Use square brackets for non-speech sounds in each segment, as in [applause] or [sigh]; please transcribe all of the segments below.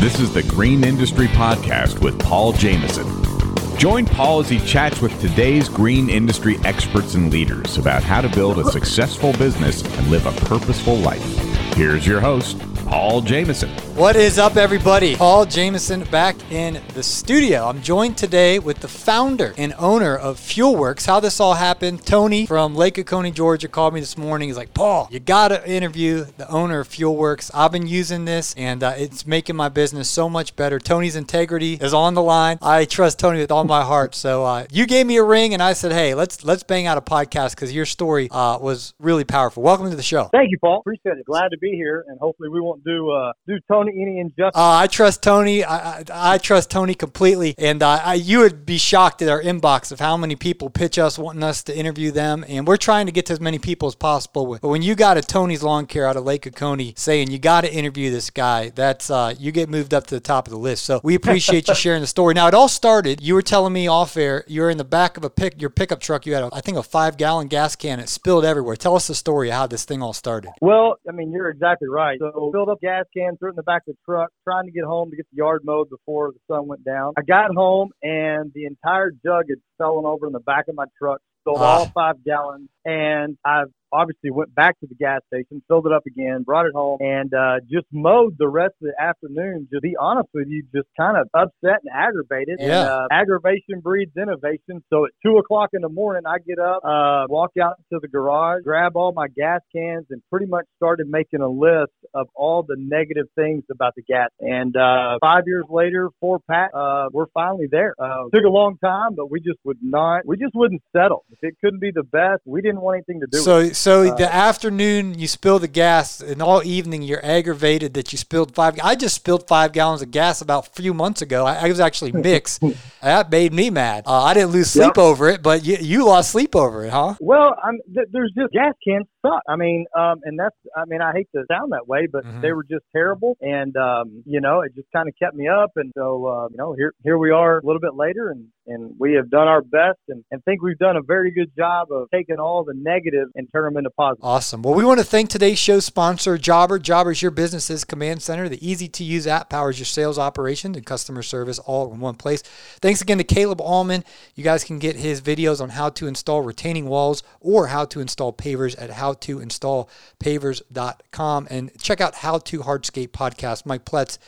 This is the Green Industry Podcast with Paul Jameson. Join Paul as he chats with today's green industry experts and leaders about how to build a successful business and live a purposeful life. Here's your host, Paul Jameson. What is up, everybody? Paul Jameson back in the studio. I'm joined today with the founder and owner of FuelWorx. How this all happened, Tony from Lake Oconee, Georgia, called me this morning. He's like, Paul, you got to interview the owner of FuelWorx. I've been using this and uh, it's making my business so much better. Tony's integrity is on the line. I trust Tony with all my heart. So uh, you gave me a ring and I said, hey, let's let's bang out a podcast because your story uh, was really powerful. Welcome to the show. Thank you, Paul. Appreciate it. Glad to be here, and hopefully we won't do uh, do Tony any injustice. Uh, I trust Tony. I, I, I, trust Tony completely, and uh, I, you would be shocked at our inbox of how many people pitch us wanting us to interview them, and we're trying to get to as many people as possible. But when you got a Tony's Lawn Care out of Lake Oconee saying you got to interview this guy, that's uh, you get moved up to the top of the list. So we appreciate you [laughs] sharing the story. Now it all started. You were telling me off air. You were in the back of a pick your pickup truck. You had a, I think a five gallon gas can. It spilled everywhere. Tell us the story of how this thing all started. Well, I mean you're exactly right. So filled up gas can, threw it in the back of the truck, trying to get home to get the yard mowed before the sun went down. I got home and the entire jug had fallen over in the back of my truck, spilled ah. all five gallons, and I've obviously went back to the gas station, filled it up again, brought it home, and uh, just mowed the rest of the afternoon. To be honest with you, just kind of upset and aggravated. Yeah. And, uh, aggravation breeds innovation. So at two o'clock in the morning, I get up, uh, walk out to the garage, grab all my gas cans, and pretty much started making a list of all the negative things about the gas. And uh, five years later, four pack, uh, we're finally there. Uh, took a long time, but we just would not, we just wouldn't settle. If it couldn't be the best, we didn't want anything to do So, with it. So the afternoon you spill the gas, and all evening you're aggravated that you spilled five. I just spilled five gallons of gas about a few months ago. I, I was actually [laughs] mixed. that made me mad. Uh, I didn't lose sleep Yep. over it, but you, you lost sleep over it, huh? Well, I'm, th- there's just gas cans suck. I mean, um, and that's, I mean, I hate to sound that way, but Mhm. they were just terrible, and um, you know, it just kind of kept me up, and so uh, you know, here here we are a little bit later, and and we have done our best, and and think we've done a very good job of taking all the negative and turn them into positive. Awesome. Well, we want to thank today's show sponsor, Jobber. Jobber's your business's command center. The easy to use app powers your sales operations and customer service all in one place. Thanks again to Caleb Allman. You guys can get his videos on how to install retaining walls or how to install pavers at howtoinstallpavers.com. And check out How to Hardscape podcast. Mike Pletz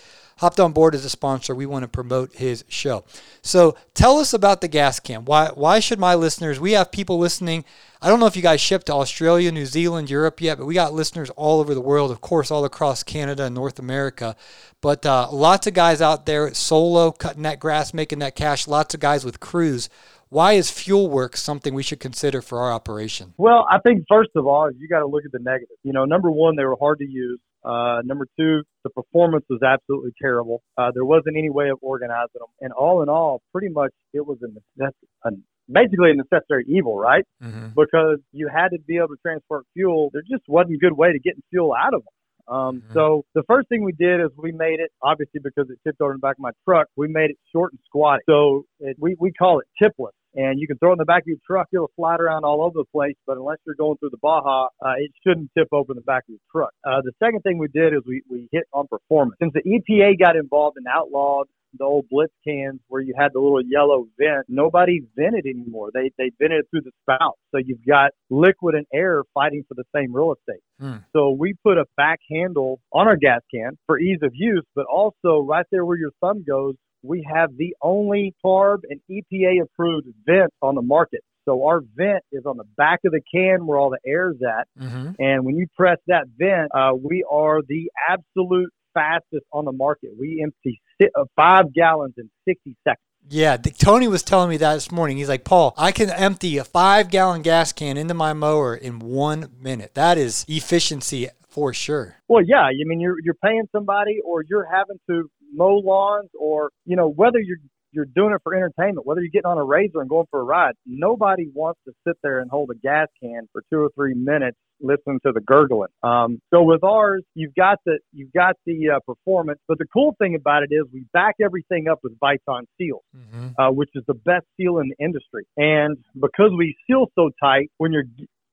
hopped on board as a sponsor. We want to promote his show. So tell us about the gas can. Why why should my listeners? We have people listening. I don't know if you guys ship to Australia, New Zealand, Europe yet, but we got listeners all over the world. Of course, all across Canada and North America. But uh, lots of guys out there solo cutting that grass, making that cash. Lots of guys with crews. Why is FuelWorx something we should consider for our operation? Well, I think first of all, you got to look at the negative. You know, number one, they were hard to use. Uh, number two, the performance was absolutely terrible. Uh, there wasn't any way of organizing them. And all in all, pretty much it was a, a basically a necessary evil, right? Mm-hmm. Because you had to be able to transport fuel. There just wasn't a good way to get fuel out of them. Um, Mhm. So the first thing we did is we made it, obviously because it tipped over in the back of my truck, we made it short and squatty. So it, we, we call it tipless. And you can throw it in the back of your truck. It'll slide around all over the place, but unless you're going through the Baja, uh, it shouldn't tip over in the back of your truck. Uh, the second thing we did is we, we hit on performance. Since the EPA got involved and outlawed the old blitz cans where you had the little yellow vent. Nobody vented anymore. They they vented through the spout. So you've got liquid and air fighting for the same real estate. Hmm. So we put a back handle on our gas can for ease of use, but also right there where your thumb goes, we have the only CARB and EPA approved vent on the market. So our vent is on the back of the can where all the air is at. Mm-hmm. And when you press that vent, uh, we are the absolute fastest on the market. We empty si- uh, five gallons in 60 seconds. Yeah, Tony was telling me that this morning. He's like, Paul, I can empty a five gallon gas can into my mower in one minute. That is efficiency for sure. Well, yeah, I mean you're you're paying somebody, or you're having to mow lawns, or you know whether you're you're doing it for entertainment, whether you're getting on a razor and going for a ride. Nobody wants to sit there and hold a gas can for two or three minutes listening to the gurgling. Um, so with ours, you've got the you've got the uh, performance, but the cool thing about it is we back everything up with Viton seal, Mm-hmm. uh, which is the best seal in the industry. And because we seal so tight, when you're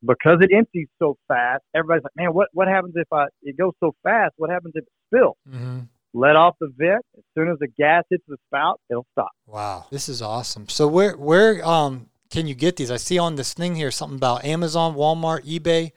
because it empties so fast, everybody's like, man, what what happens if I it goes so fast? What happens if it spills? Mm-hmm. Let off the vent. As soon as the gas hits the spout, it'll stop. Wow, this is awesome. So where where um can you get these? I see on this thing here something about Amazon, Walmart, eBay,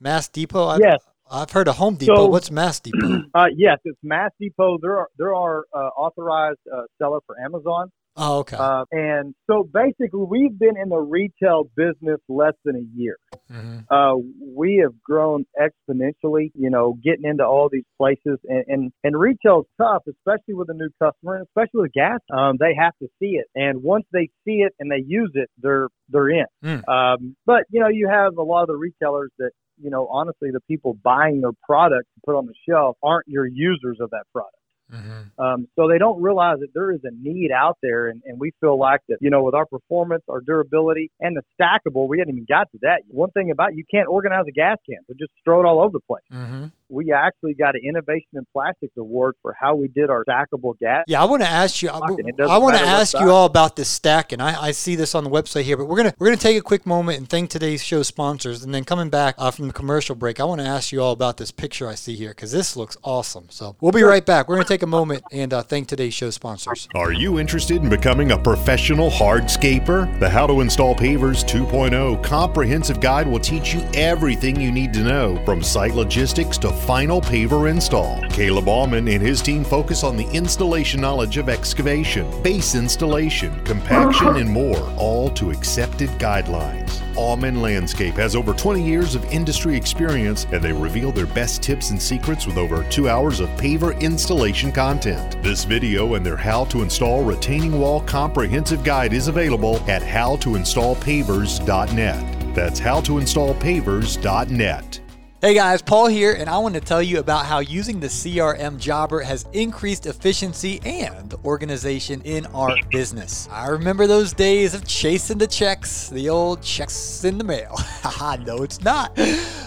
Mass Depot. I, yes, I've heard of Home Depot. So- What's Mass Depot? [clears throat] uh, yes, it's Mass Depot. There are there are uh, authorized uh, seller for Amazon, Oh, okay. uh, and so basically we've been in the retail business less than a year. hmm uh, we have grown exponentially, you know, getting into all these places and, and, and retail's tough, especially with a new customer and especially with gas. Um, they have to see it. And once they see it and they use it, they're, they're in. Mm. Um, but, you know, you have a lot of the retailers that, you know, honestly, the people buying their product to put on the shelf aren't your users of that product. Hmm Um, so they don't realize that there is a need out there, and, and we feel like that, you know, with our performance, our durability, and the stackable, we hadn't even got to that. One thing about you can't organize a gas can, so just throw it all over the place. hmm We actually got an Innovation in Plastics award for how we did our stackable gas. Yeah, I want to ask you. I, Fucking, it doesn't I want to ask you all about this stacking. I, I see this on the website here, but we're gonna we're gonna take a quick moment and thank today's show sponsors, and then coming back uh, from the commercial break, I want to ask you all about this picture I see here because this looks awesome. So we'll be right back. We're gonna take a moment and uh, thank today's show sponsors. Are you interested in becoming a professional hardscaper? The How to Install Pavers 2.0 comprehensive guide will teach you everything you need to know from site logistics to final paver install. Caleb Allman and his team focus on the installation knowledge of excavation, base installation, compaction, and more, all to accepted guidelines. Allman Landscape has over 20 years of industry experience and they reveal their best tips and secrets with over two hours of paver installation content. This video and their How to Install Retaining Wall Comprehensive Guide is available at howtoinstallpavers.net. That's howtoinstallpavers.net. Hey guys, Paul here, and I want to tell you about how using the CRM Jobber has increased efficiency and organization in our business. I remember those days of chasing the checks, the old checks in the mail. [laughs] Haha, no, it's not.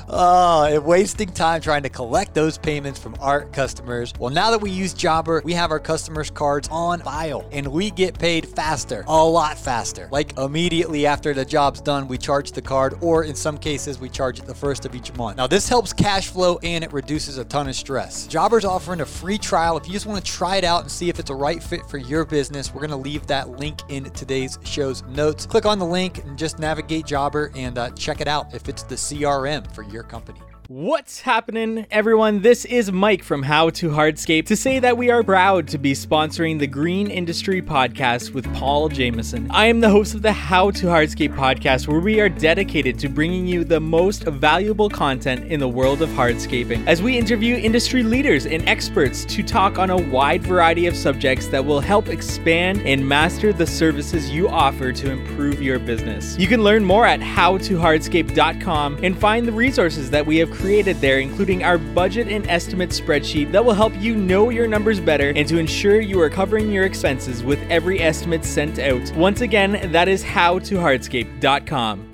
Oh, and wasting time trying to collect those payments from our customers. Well, now that we use Jobber, we have our customers' cards on file, and we get paid faster, a lot faster. Like immediately after the job's done, we charge the card, or in some cases, we charge it the first of each month. Now, this helps cash flow and it reduces a ton of stress. Jobber's offering a free trial. If you just want to try it out and see if it's a right fit for your business, we're going to leave that link in today's show's notes. Click on the link and just navigate Jobber and uh, check it out if it's the CRM for your company. What's happening, everyone? This is Mike from How to Hardscape to say that we are proud to be sponsoring the Green Industry Podcast with Paul Jameson. I am the host of the How to Hardscape podcast, where we are dedicated to bringing you the most valuable content in the world of hardscaping as we interview industry leaders and experts to talk on a wide variety of subjects that will help expand and master the services you offer to improve your business. You can learn more at howtohardscape.com and find the resources that we have created there, including our budget and estimate spreadsheet that will help you know your numbers better and to ensure you are covering your expenses with every estimate sent out. Once again, that is howtohardscape.com.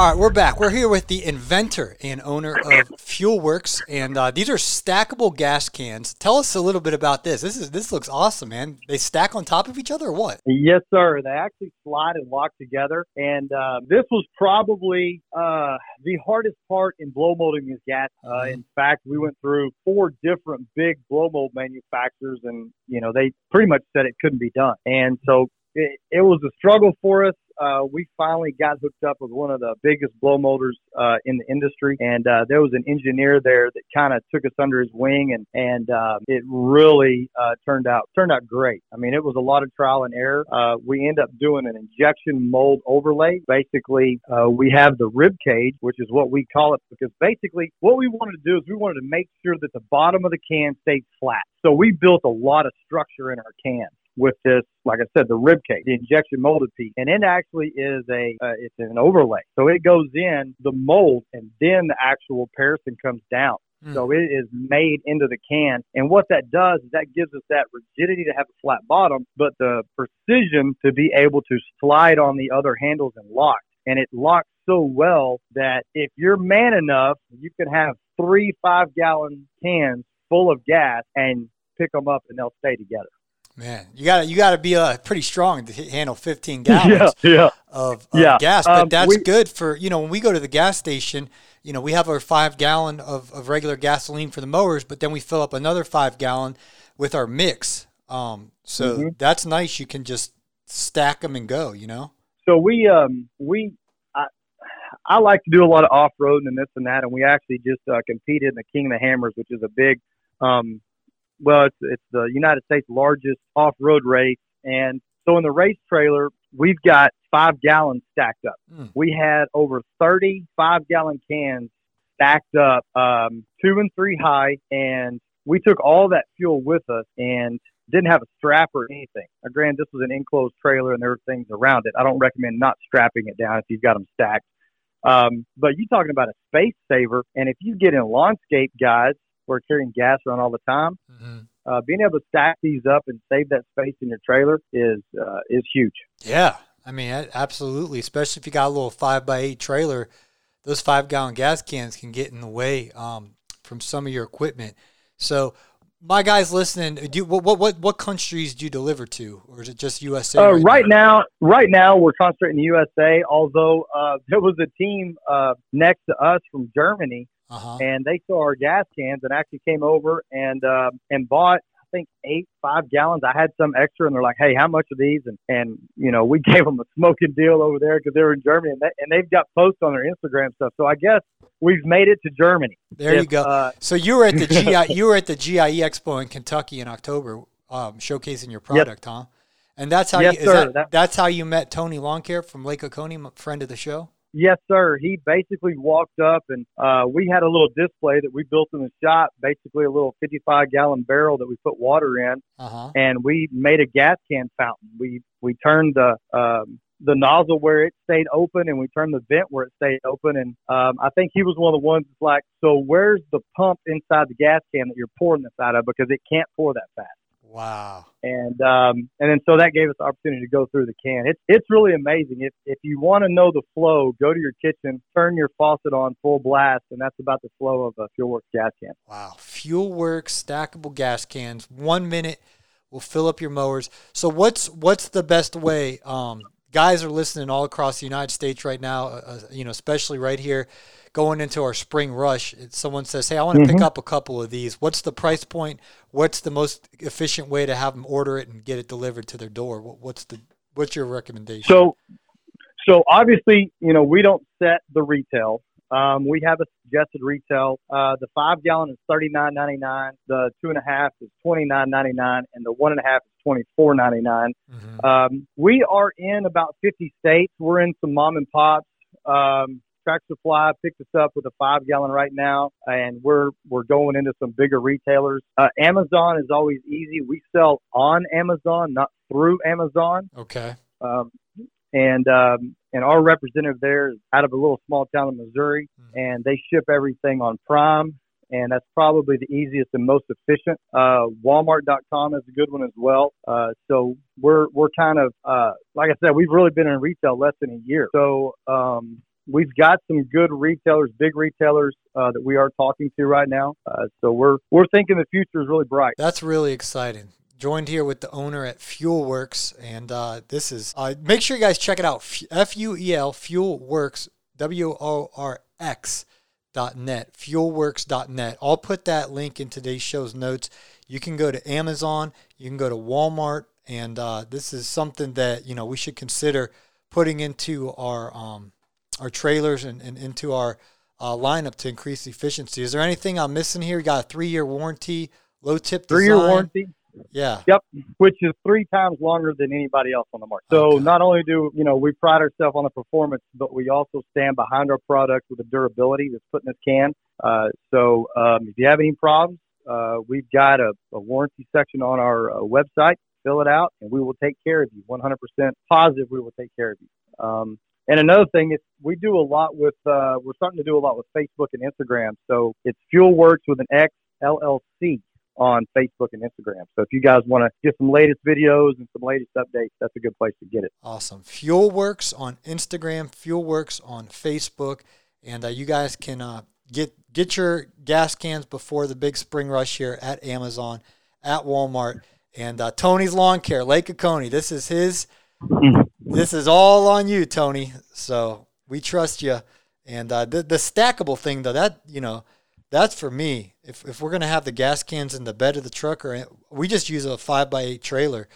All right, we're back. We're here with the inventor and owner of FuelWorx, and uh, these are stackable gas cans. Tell us a little bit about this. This is this looks awesome, man. They stack on top of each other, or what? Yes, sir. They actually slide and lock together. And uh, this was probably uh, the hardest part in blow molding these gas. Uh, in fact, we went through four different big blow mold manufacturers, and you know they pretty much said it couldn't be done. And so it, it was a struggle for us. Uh, we finally got hooked up with one of the biggest blow molders uh, in the industry, and uh, there was an engineer there that kind of took us under his wing, and and uh, it really uh, turned out turned out great. I mean, it was a lot of trial and error. Uh, we end up doing an injection mold overlay. Basically, uh, we have the rib cage, which is what we call it, because basically what we wanted to do is we wanted to make sure that the bottom of the can stayed flat. So we built a lot of structure in our can with this, like I said, the rib cage, the injection molded piece, and it actually is a uh, it's an overlay. So it goes in the mold, and then the actual parison comes down. Mm. So it is made into the can, and what that does is that gives us that rigidity to have a flat bottom, but the precision to be able to slide on the other handles and lock. And it locks so well that if you're man enough, you can have three five gallon cans full of gas and pick them up, and they'll stay together. Man, you got to you got to be uh, pretty strong to handle 15 [laughs] gallons yeah. of, of Yeah, gas. But um, that's we- good for you know when we go to the gas station you know, we have our five gallon of, of regular gasoline for the mowers, but then we fill up another five gallon with our mix. Um, so Mm-hmm. that's nice. You can just stack them and go. You know. So we um we I, I like to do a lot of off roading and this and that, and we actually just uh, competed in the King of the Hammers, which is a big um well it's it's the United States largest off road race, and so in the race trailer we've got five gallons stacked up. Mm. We had over thirty five gallon cans stacked up, um, two and three high, and we took all that fuel with us and didn't have a strap or anything. Now, granted, this was an enclosed trailer and there were things around it. I don't recommend not strapping it down if you've got them stacked. Um, but you're talking about a space saver, and if you get in lawnscape guys who are carrying gas around all the time, Mm-hmm. uh, being able to stack these up and save that space in your trailer is uh, is huge. Yeah, I mean, absolutely. Especially if you got a little five by eight trailer, those five gallon gas cans can get in the way um, from some of your equipment. So, my guys listening, do you, what, what what what countries do you deliver to, or is it just USA? Uh, right now, right now we're concentrating the USA. Although uh, [laughs] there was a team uh, next to us from Germany, Uh huh. and they saw our gas cans and actually came over and uh, and bought I think eight five gallons. I had some extra, and they're like, "Hey, how much are these?" And and you know we [laughs] gave them a smoking deal over there because they were in Germany, and, they, and they've got posts on their Instagram stuff. So I guess we've made it to Germany. There you go. Uh, So you were at the GI, [laughs] you were at the GIE Expo in Kentucky in October, um, showcasing your product, huh? And that's how Yes, you, is sir. that, That- that's how you met Tony Lawn Care from Lake Oconee, friend of the show. Yes, sir. He basically walked up and uh, we had a little display that we built in the shop, basically a little 55 gallon barrel that we put water in, Uh huh. and we made a gas can fountain. We we turned the um, the nozzle where it stayed open, and we turned the vent where it stayed open. And um, I think he was one of the ones that's like, so where's the pump inside the gas can that you're pouring this out of because it can't pour that fast. Wow. and um, and then so that gave us the opportunity to go through the can. It's it's really amazing. If if you want to know the flow, go to your kitchen, turn your faucet on full blast, and that's about the flow of a FuelWorx gas can. Wow. FuelWorx stackable gas cans. One minute will fill up your mowers. So what's what's the best way? Um, guys are listening all across the United States right now. Uh, uh, you know, especially right here, going into our spring rush. Someone says, "Hey, I want to pick up a couple of these." What's the price point? What's the most efficient way to have them order it and get it delivered to their door? What, what's the what's your recommendation? So so obviously, you know, we don't set the retail. Um, we have a suggested retail. Uh, the five gallon is thirty nine ninety nine. The two and a half is twenty nine ninety nine, and the one and a half is twenty four ninety nine. Mhm. Um, we are in about 50 states. We're in some mom and pops. Um, Tractor Supply picked us up with a five gallon right now, and we're we're going into some bigger retailers. Uh, Amazon is always easy. We sell on Amazon, not through Amazon. Okay. Um, and um, and our representative there is out of a little small town in Missouri, Mhm. and they ship everything on Prime, and that's probably the easiest and most efficient. Uh, Walmart.com is a good one as well. Uh, so we're we're kind of uh, like I said, we've really been in retail less than a year, so. Um, We've got some good retailers, big retailers uh, that we are talking to right now. Uh, so we're we're thinking the future is really bright. That's really exciting. Joined here with the owner at FuelWorx, and uh, this is. Uh, make sure you guys check it out. F U E L Fuel Works W O R X dot net fuelworx.net i'll put that link in today's show's notes you can go to amazon you can go to walmart and uh, this is something that you know we should consider putting into our um, our trailers and, and into our uh, lineup to increase efficiency is there anything i'm missing here you got a three-year warranty low tip Three year warranty. Yeah Yep, which is three times longer than anybody else on the market. So Okay. not only do you know we pride ourselves on the performance, but we also stand behind our product with the durability that's put in this can. Uh, so um, if you have any problems, uh, we've got a, a warranty section on our uh, website. Fill it out, and we will take care of you. 100% positive, we will take care of you. Um, and another thing is we do a lot with uh, we're starting to do a lot with Facebook and Instagram. So it's Fuel Works with an X LLC on Facebook and Instagram. So if you guys want to get some latest videos and some latest updates, that's a good place to get it. Awesome. FuelWorx on Instagram, FuelWorx on Facebook, and uh, you guys can uh, get get your gas cans before the big spring rush here at Amazon, at Walmart, and uh, Tony's Lawn Care, Lake Oconee. This is his. This is all on you, Tony. So we trust you, And uh, the the stackable thing though, that you know, that's for me. If if we're gonna have the gas cans in the bed of the truck, or we just use a five by eight trailer,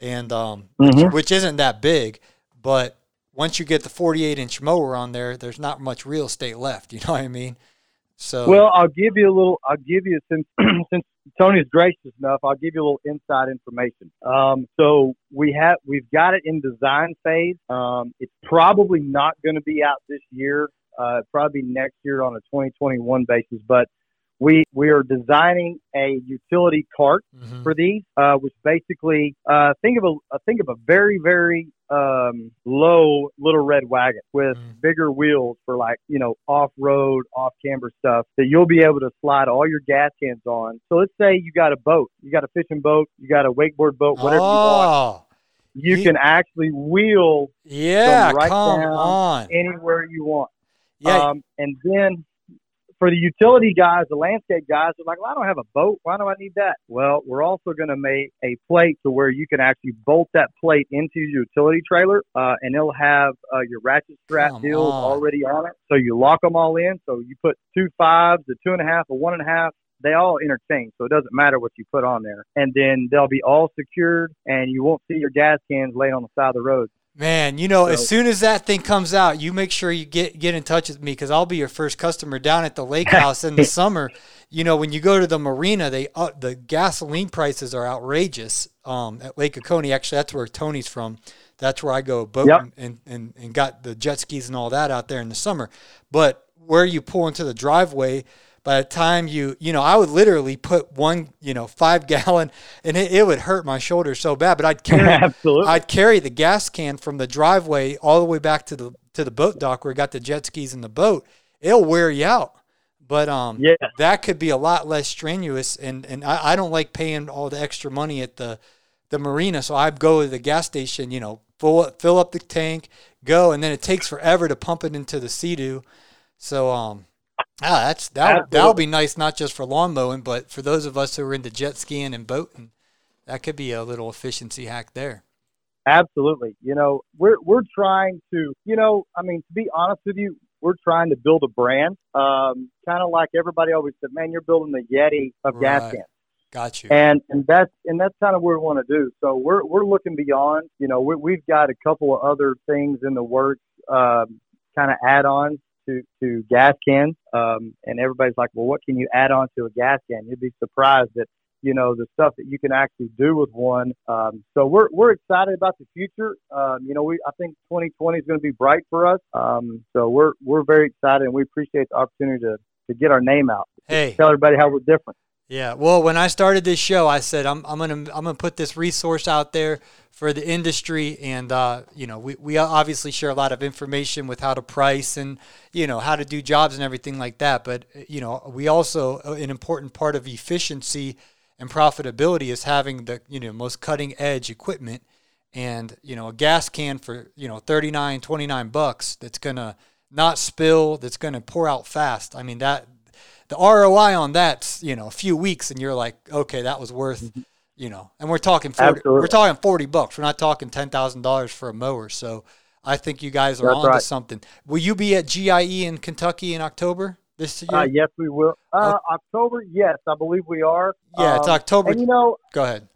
and um, Mhm. which, which isn't that big, but once you get the 48 inch mower on there, there's not much real estate left. [laughs] You know what I mean? So Well, I'll give you a little. I'll give you since [clears throat] since Tony's gracious enough. I'll give you a little inside information. Um, so we have we've got it in design phase. Um, it's probably not going to be out this year. Uh, probably next year on a 2021 basis. But we we are designing a utility cart mhm. for these, uh, which basically uh, think of a uh, think of a very very um, low little red wagon with Mhm. bigger wheels for like you know off road, off camber stuff that you'll be able to slide all your gas cans on. So let's say you got a boat, you got a fishing boat, you got a wakeboard boat, whatever you want. oh, You you- can actually wheel yeah, right come down on. anywhere you want. Yeah, Um, and then for the utility guys, the landscape guys are like, well, I don't have a boat. Why do I need that? Well, we're also going to make a plate to where you can actually bolt that plate into your utility trailer, uh, and it'll have uh, your ratchet strap deals already on it. So you lock them all in. So you put two fives, a two and a half, a one and a half. They all interchange, so it doesn't matter what you put on there. And then they'll be all secured, and you won't see your gas cans laying on the side of the road. Man, you know, as soon as that thing comes out, you make sure you get get in touch with me because I'll be your first customer down at the lake [laughs] house in the summer. You know, when you go to the marina, they uh, the gasoline prices are outrageous. Um, at Lake Oconee, actually, that's where Tony's from. That's where I go boating Yep. and, and and got the jet skis and all that out there in the summer. But where you pull into the driveway, by the time you you know, I would literally put one you know five [laughs] gallon, and it, it would hurt my shoulder so bad. But I'd [laughs] carry Absolutely. I'd carry the gas can from the driveway all the way back to the to the boat dock where we got the jet skis in the boat. It'll wear you out. But um, Yeah. that could be a lot less strenuous, and and I, I don't like paying all the extra money at the the marina, so I go to the gas station, you know, fill fill up the tank, go, and then it takes forever to pump it into the Sea-Doo. So um, ah, that's that that'll be nice, not just for lawn mowing, but for those of us who are into jet skiing and boating, that could be a little efficiency hack there. Absolutely. You know, we're we're trying to, you know, I mean, to be honest with you, we're trying to build a brand. Um, kind of like everybody always said, man, you're building the Yeti of gas cans. Got you. And and that's and that's kind of what we want to do. So we're we're looking beyond. You know, we, we've got a couple of other things in the works, um, kind of add-ons to to gas cans. Um, and everybody's like, well, what can you add on to a gas can? You'd be surprised that you know the stuff that you can actually do with one. Um, so we're we're excited about the future. Um, you know, we I think 2020 is going to be bright for us. Um, so we're we're very excited, and we appreciate the opportunity to to get our name out, Hey, tell everybody how we're different. Yeah, well, when I started this show, I said I'm, I'm gonna I'm gonna put this resource out there for the industry, and uh, you know we, we obviously share a lot of information with how to price and you know how to do jobs and everything like that. But you know we also uh, an important part of efficiency and profitability is having the you know most cutting edge equipment, and you know a gas can for you know 39 29 bucks that's gonna not spill that's gonna pour out fast. I mean that the ROI on that's you know a few weeks, and you're like, okay, that was worth, you know. And we're talking 40, Absolutely. we're talking forty bucks. We're not talking ten thousand dollars for a mower. So I think you guys are That's onto right. something. Will you be at GIE in Kentucky in October this year? Uh, yes, we will. Uh, October, yes, I believe we are. yeah, it's Um, October. And you know, Go ahead.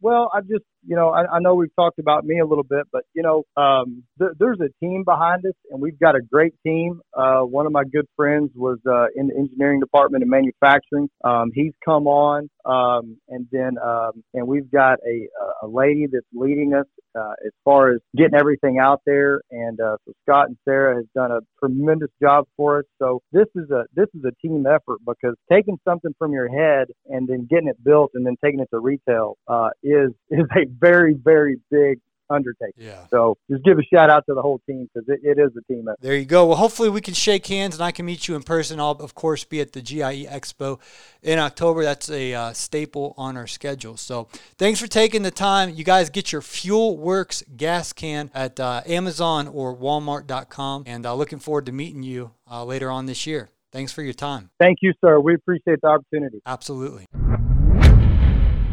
well, I just, you know, I, I know we've talked about me a little bit, but you know, um, th- there's a team behind us, and we've got a great team. Uh, one of my good friends was uh, in the engineering department and manufacturing. Um, he's come on, um, and then, um, and we've got a, a lady that's leading us uh, as far as getting everything out there. And uh, so Scott and Sarah has done a tremendous job for us. So this is a this is a team effort because taking something from your head and then getting it built and then taking it to retail uh, is is a very very big undertaking. Yeah. So just give a shout out to the whole team because it, it is a team effort. There you go. Well, hopefully we can shake hands and I can meet you in person. I'll of course be at the GIE Expo in October. That's a uh, staple on our schedule. So thanks for taking the time. You guys get your FuelWorx gas can at uh, Amazon or Walmart.com, and uh, looking forward to meeting you uh, later on this year. Thanks for your time. Thank you, sir. We appreciate the opportunity. Absolutely.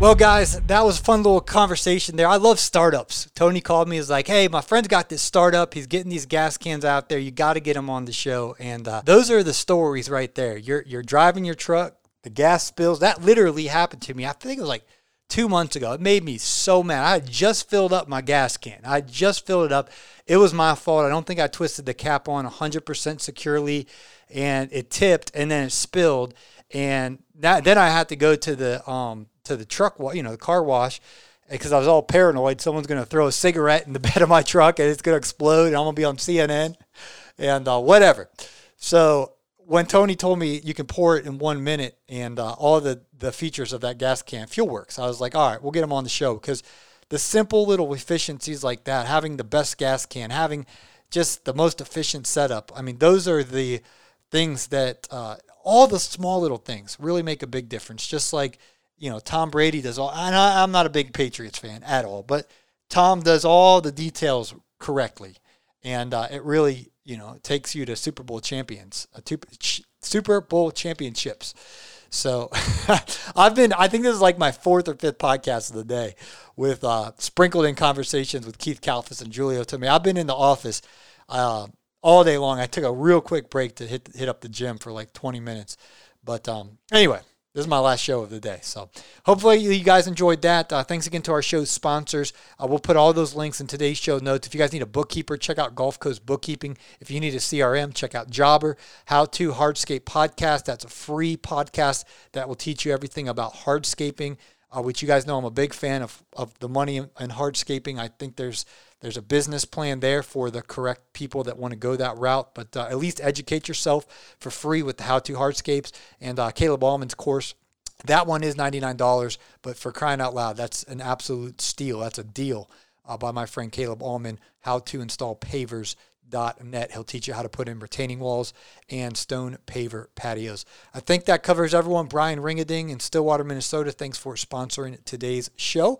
Well, guys, that was a fun little conversation there. I love startups. Tony called me. He's like, "Hey, my friend's got this startup. He's getting these gas cans out there. You got to get him on the show." And uh, those are the stories right there. You're you're driving your truck, the gas spills. That literally happened to me. I think it was like two months ago. It made me so mad. I just filled up my gas can. I just filled it up. It was my fault. I don't think I twisted the cap on 100% securely, and it tipped, and then it spilled. And that, then I had to go to the um, to the truck, you know, the car wash, because I was all paranoid. Someone's going to throw a cigarette in the [laughs] bed of my truck and it's going to explode. And I'm going to be on CNN and uh, whatever. So when Tony told me you can pour it in one minute and uh, all the, the features of that gas can, FuelWorx, I was like, all right, we'll get him on the show because the simple little efficiencies like that, having the best gas can, having just the most efficient setup. I mean, those are the things that uh, all the small little things really make a big difference. Just like you know, Tom Brady does all. And I, I'm not a big Patriots fan at all, but Tom does all the details correctly, and uh, it really, you know, takes you to Super Bowl champions, uh, two, Super Bowl championships. So [laughs] I've been, I think this is like my fourth or fifth podcast of the day with uh, sprinkled in conversations with Keith Kalfas and Julio Tomei. I've been in the office uh, all day long. I took a real quick break to hit, hit up the gym for like 20 minutes. But um, anyway, this is my last show of the day. So hopefully you guys enjoyed that. Uh, thanks again to our show's sponsors. Uh, we'll put all those links in today's show notes. If you guys need a bookkeeper, check out Gulf Coast Bookkeeping. If you need a CRM, check out Jobber. How to Hardscape Podcast. That's a free podcast that will teach you everything about hardscaping, uh, which you guys know I'm a big fan of, of the money and hardscaping. I think there's there's a business plan there for the correct people that want to go that route, but uh, at least educate yourself for free with the How to Hardscapes and uh, Caleb Allman's course. That one is $99, but for crying out loud, that's an absolute steal. That's a deal uh, by my friend Caleb Allman, how to install pavers. Net. He'll teach you how to put in retaining walls and stone paver patios. I think that covers everyone. Brian Ringading in Stillwater, Minnesota. Thanks for sponsoring today's show.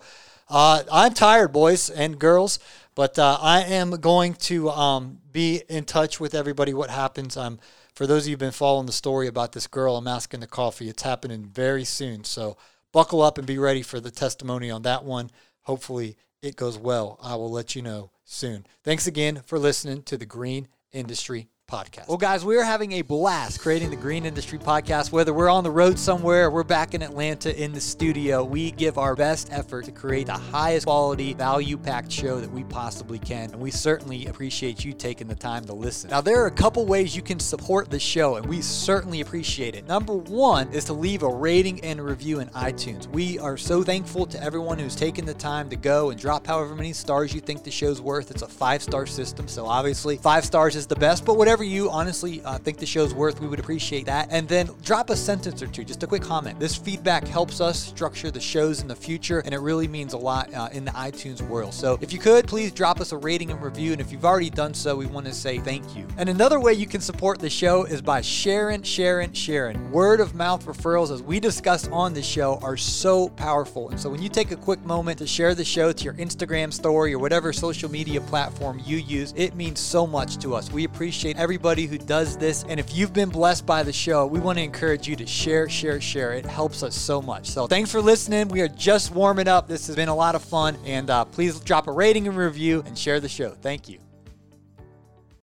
Uh, I'm tired, boys and girls. But uh, I am going to um, be in touch with everybody. What happens? Um, for those of you who've been following the story about this girl I'm asking the coffee, it's happening very soon. So buckle up and be ready for the testimony on that one. Hopefully it goes well. I will let you know soon. Thanks again for listening to the Green Industry podcast. Well, guys, we are having a blast creating the Green Industry podcast. Whether we're on the road somewhere we're back in Atlanta in the studio, we give our best effort to create the highest quality, value packed show that we possibly can. And we certainly appreciate you taking the time to listen. Now, there are a couple ways you can support the show, and we certainly appreciate it. Number one is to leave a rating and review in iTunes. We are so thankful to everyone who's taken the time to go and drop however many stars you think the show's worth. It's a five star system, so obviously five stars is the best, but whatever whatever you honestly uh, think the show's worth, we would appreciate that. And then drop a sentence or two, just a quick comment. This feedback helps us structure the shows in the future, and it really means a lot uh, in the iTunes world. So if you could, please drop us a rating and review. And if you've already done so, we want to say thank you. And another way you can support the show is by sharing, sharing, sharing. Word of mouth referrals, as we discussed on the show, are so powerful. And so when you take a quick moment to share the show to your Instagram story or whatever social media platform you use, it means so much to us. We appreciate every everybody who does this. And if you've been blessed by the show, we want to encourage you to share, share, share. It helps us so much. So thanks for listening. We are just warming up. This has been a lot of fun. And uh, please drop a rating and review and share the show. Thank you.